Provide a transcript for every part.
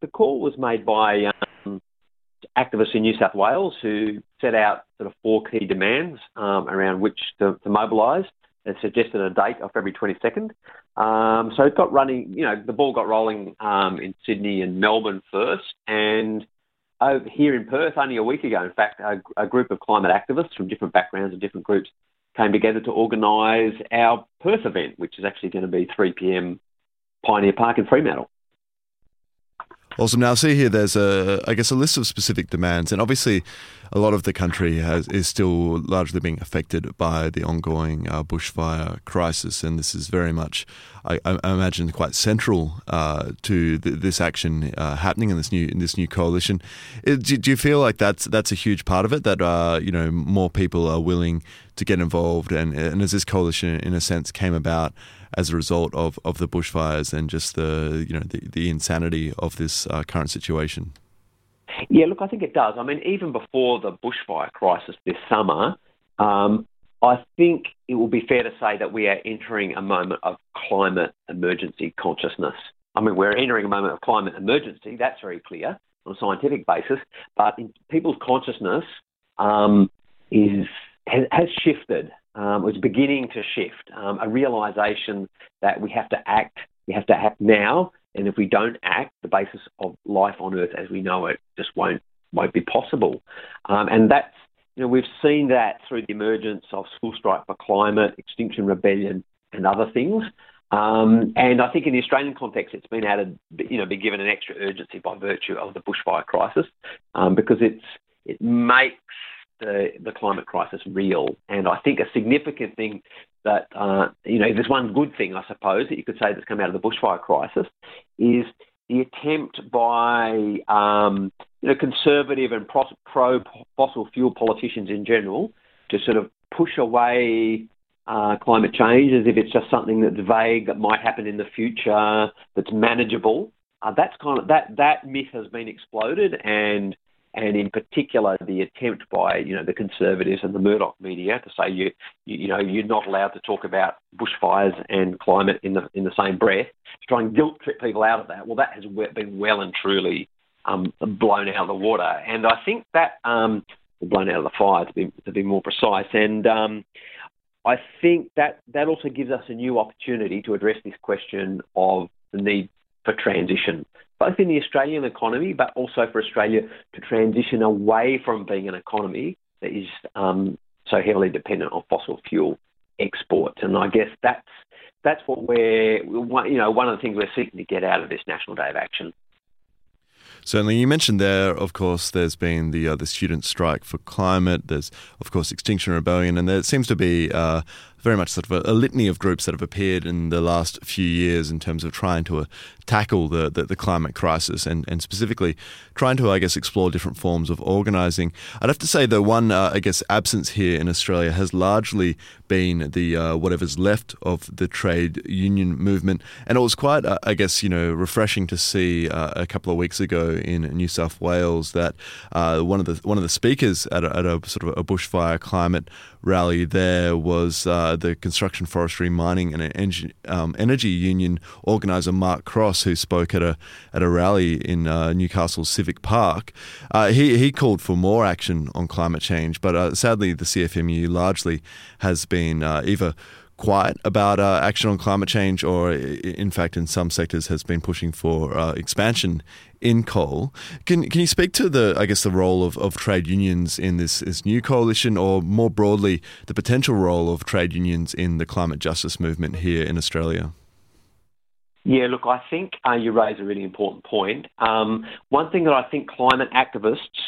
the call was made by um, activists in New South Wales who set out sort of four key demands um, around which to, to mobilise and suggested a date of February 22nd. Um, so it got running, you know, the ball got rolling um, in Sydney and Melbourne first, and over here in Perth only a week ago, in fact, a, a group of climate activists from different backgrounds and different groups came together to organise our Perth event, which is actually going to be 3 p.m. Pioneer Park in Fremantle. Awesome. Now, see here, there's a, I guess, a list of specific demands, and obviously, a lot of the country has is still largely being affected by the ongoing uh, bushfire crisis, and this is very much, I, I imagine, quite central uh, to this action uh, happening in this new in this new coalition. Uh, do, do, you feel like that's that's a huge part of it? That uh, you know more people are willing to get involved, and and as this coalition, in a sense, came about as a result of, of the bushfires and just the you know the, the insanity of this uh, current situation? Yeah, look, I think it does. I mean, even before the bushfire crisis this summer, um, I think it will be fair to say that we are entering a moment of climate emergency consciousness. I mean, we're entering a moment of climate emergency. That's very clear on a scientific basis, but people's consciousness um, is has, has shifted um, was beginning to shift. Um, a realization that we have to act, we have to act now, and if we don't act, the basis of life on Earth as we know it just won't won't be possible. Um, and that's you know we've seen that through the emergence of School Strike for Climate, Extinction Rebellion, and other things. Um, and I think in the Australian context, it's been added, you know, been given an extra urgency by virtue of the bushfire crisis, um, because it's it makes the, the climate crisis real. And I think a significant thing that, uh, you know, there's one good thing, I suppose, that you could say that's come out of the bushfire crisis is the attempt by, um, you know, conservative and pro fossil fuel politicians in general to sort of push away uh, climate change as if it's just something that's vague that might happen in the future, that's manageable. Uh, that's kind of that that myth has been exploded, and and in particular the attempt by you know the conservatives and the Murdoch media to say you you, know you're not allowed to talk about bushfires and climate in the in the same breath to try and guilt trip people out of that. Well, that has been well and truly um, blown out of the water, and I think that um, blown out of the fire to be to be more precise, and um, I think that that also gives us a new opportunity to address this question of the need for transition both in the Australian economy, but also for Australia to transition away from being an economy that is um, so heavily dependent on fossil fuel exports. And I guess that's that's what we're, you know, one of the things we're seeking to get out of this National Day of Action. Certainly, you mentioned there. Of course, there's been the uh, the student strike for climate. There's, of course, Extinction Rebellion, and there seems to be uh, very much sort of a, a, litany of groups that have appeared in the last few years in terms of trying to uh, tackle the, the, the, climate crisis and, and specifically trying to, I guess, explore different forms of organising. I'd have to say the one, uh, I guess, absence here in Australia has largely been the uh, whatever's left of the trade union movement, and it was quite, uh, I guess, you know, refreshing to see uh, a couple of weeks ago in New South Wales that uh, one of the one of the speakers at a, at a sort of a bushfire climate rally there was uh, the Construction, Forestry, Mining and Energy, um, Energy Union organizer Mark Cross, who spoke at a at a rally in uh, Newcastle Civic Park. Uh, he he called for more action on climate change, but uh, sadly the CFMU largely has been either quiet about uh, action on climate change, or in fact, in some sectors, has been pushing for uh, expansion in coal. Can can you speak to the I guess the role of, of trade unions in this, this new coalition, or more broadly, the potential role of trade unions in the climate justice movement here in Australia? Yeah, look, I think uh, you raise a really important point. Um, one thing that I think climate activists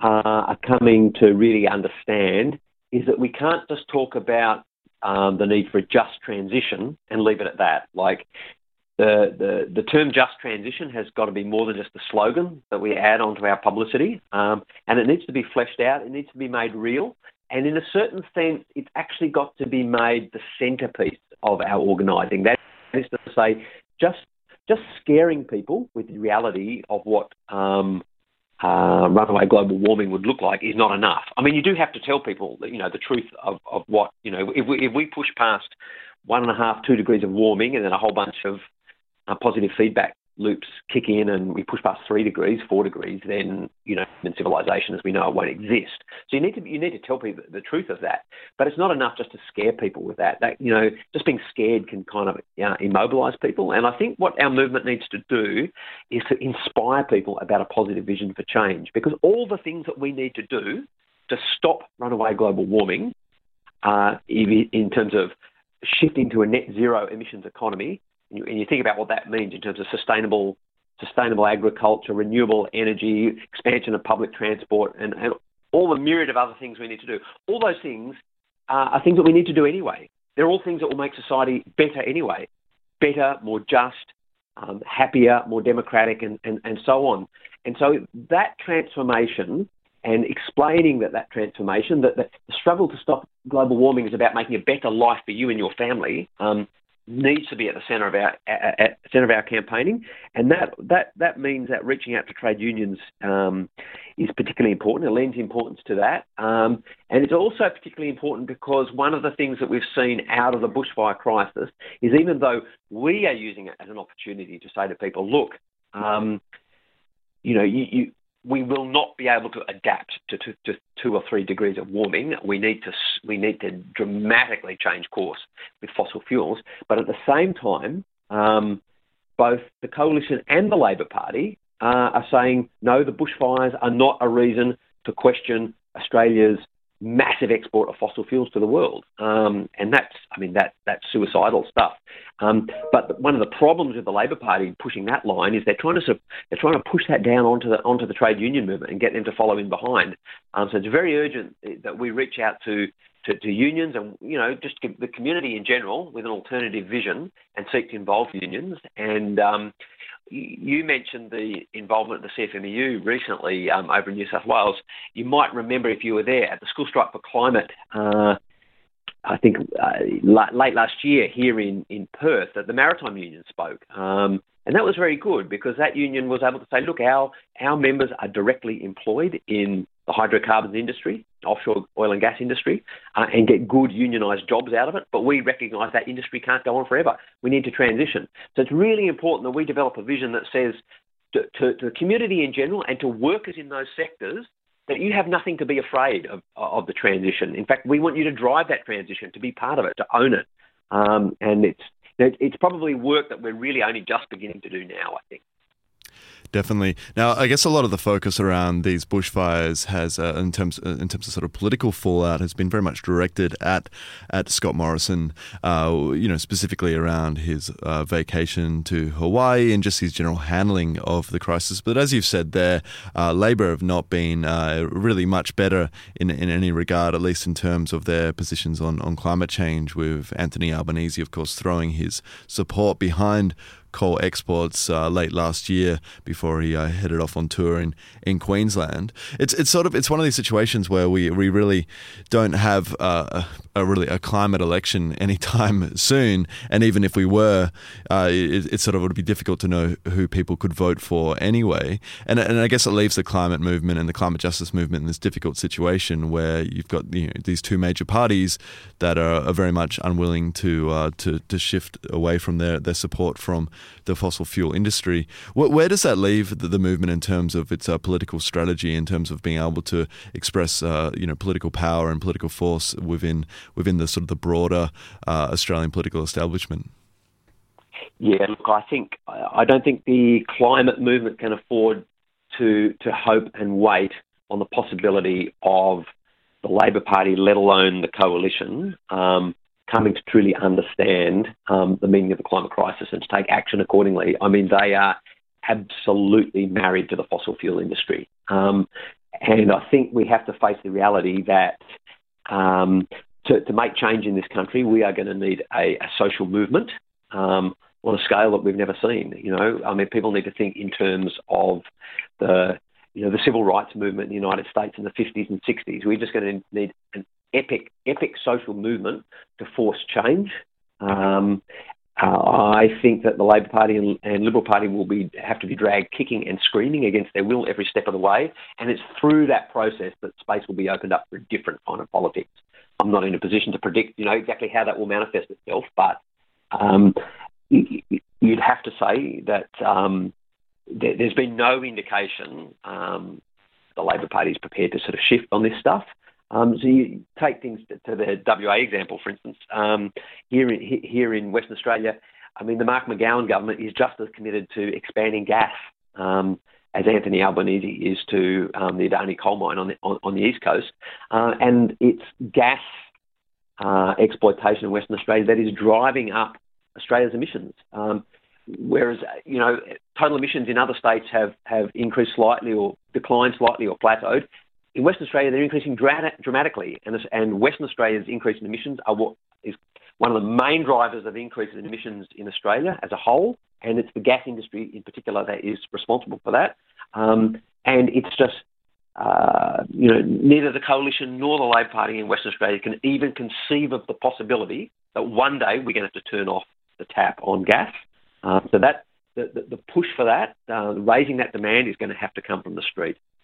uh, are coming to really understand is that we can't just talk about um, the need for a just transition and leave it at that. Like the, the, the term just transition has got to be more than just a slogan that we add onto our publicity, um, and it needs to be fleshed out, it needs to be made real, and in a certain sense, it's actually got to be made the centrepiece of our organising. That is to say, just just scaring people with the reality of what um, uh, runaway global warming would look like is not enough. I mean, you do have to tell people, you know, the truth of, of what, you know, if we, if we push past one and a half, two degrees of warming and then a whole bunch of uh, positive feedback loops kick in and we push past three degrees, four degrees, then you know, in civilization as we know it won't exist. So you need to you need to tell people the truth of that. But it's not enough just to scare people with that. That you know, just being scared can kind of you know, immobilize people. And I think what our movement needs to do is to inspire people about a positive vision for change. Because all the things that we need to do to stop runaway global warming, uh, in terms of shifting to a net zero emissions economy, and you, and you think about what that means in terms of sustainable sustainable agriculture, renewable energy, expansion of public transport, and, and all the myriad of other things we need to do. All those things uh, are things that we need to do anyway. They're all things that will make society better anyway, better, more just, um, happier, more democratic, and, and, and so on. And so that transformation and explaining that that transformation, that the struggle to stop global warming is about making a better life for you and your family, um, needs to be at the centre of our at the centre of our campaigning, and that that that means that reaching out to trade unions um, is particularly important. It lends importance to that, um, and it's also particularly important because one of the things that we've seen out of the bushfire crisis is even though we are using it as an opportunity to say to people, look. Um, you know, you, you, we will not be able to adapt to, to, to, two or three degrees of warming. We need to we need to dramatically change course with fossil fuels. But at the same time, um, both the coalition and the Labor Party uh, are saying no. The bushfires are not a reason to question Australia's massive export of fossil fuels to the world, um, and that's I mean that that's suicidal stuff. Um, but one of the problems with the Labor Party pushing that line is they're trying to they're trying to push that down onto the onto the trade union movement and get them to follow in behind. Um, so it's very urgent that we reach out to, to, to unions and you know just the community in general with an alternative vision and seek to involve unions and um, you mentioned the involvement of the CFMEU recently um, over in New South Wales. You might remember if you were there at the School Strike for Climate, uh, I think uh, late last year here in, in Perth, that the Maritime Union spoke. Um, and that was very good because that union was able to say, look, our, our members are directly employed in the hydrocarbons industry, offshore oil and gas industry, uh, and get good unionised jobs out of it. But we recognise that industry can't go on forever. We need to transition. So it's really important that we develop a vision that says to, to, to the community in general and to workers in those sectors that you have nothing to be afraid of, of the transition. In fact, we want you to drive that transition, to be part of it, to own it. Um, and it's it's probably work that we're really only just beginning to do now. I think. Definitely. Now, I guess a lot of the focus around these bushfires has, uh, in terms uh, in terms of sort of political fallout, has been very much directed at at Scott Morrison. Uh, you know, specifically around his uh, vacation to Hawaii and just his general handling of the crisis. But as you've said, there, uh, Labor have not been uh, really much better in in any regard, at least in terms of their positions on on climate change. With Anthony Albanese, of course, throwing his support behind coal exports uh, late last year before he uh, headed off on tour in, in Queensland. It's it's sort of it's one of these situations where we, we really don't have uh, a, a, really a climate election anytime soon, and even if we were, uh, it, it, sort of would be difficult to know who people could vote for anyway. And and I guess it leaves the climate movement and the climate justice movement in this difficult situation where you've got you know, these two major parties that are, are very much unwilling to uh, to to shift away from their their support from the fossil fuel industry. Where, where does that leave the, the, movement in terms of its uh, political strategy, in terms of being able to express, uh, you know, political power and political force within within the sort of the broader uh, Australian political establishment? Yeah, look, I think I don't think the climate movement can afford to to hope and wait on the possibility of the Labor Party, let alone the coalition, um, coming to truly understand um, the meaning of the climate crisis and to take action accordingly. I mean, they are absolutely married to the fossil fuel industry. Um, and I think we have to face the reality that um, to, to, make change in this country, we are going to need a, a social movement um, on a scale that we've never seen. You know, I mean, people need to think in terms of the you know, the civil rights movement in the United States in the 50s and 60s. We're just going to need an epic, epic social movement to force change. Um, uh, I think that the Labor Party and, and, Liberal Party will be have to be dragged kicking and screaming against their will every step of the way, and it's through that process that space will be opened up for a different kind of politics. I'm not in a position to predict, you know, exactly how that will manifest itself, but um, you'd have to say that um, there, has been no indication um, the Labor Party is prepared to sort of shift on this stuff. Um, so you take things to, the WA example, for instance. Um, here, in, here in Western Australia, I mean, the Mark McGowan government is just as committed to expanding gas um, as Anthony Albanese is to um, the Adani coal mine on the, on, on the east coast, uh, and it's gas uh, exploitation in Western Australia that is driving up Australia's emissions. Um, whereas, you know, total emissions in other states have, have increased slightly or declined slightly or plateaued. In Western Australia, they're increasing dramatically, and, and Western Australia's increase in emissions are what is one of the main drivers of increase in emissions in Australia as a whole, and it's the gas industry in particular that is responsible for that. Um, and it's just, uh, you know, neither the coalition nor the Labor Party in Western Australia can even conceive of the possibility that one day we're going to have to turn off the tap on gas. Uh, so that the, the, push for that, uh, raising that demand, is going to have to come from the street.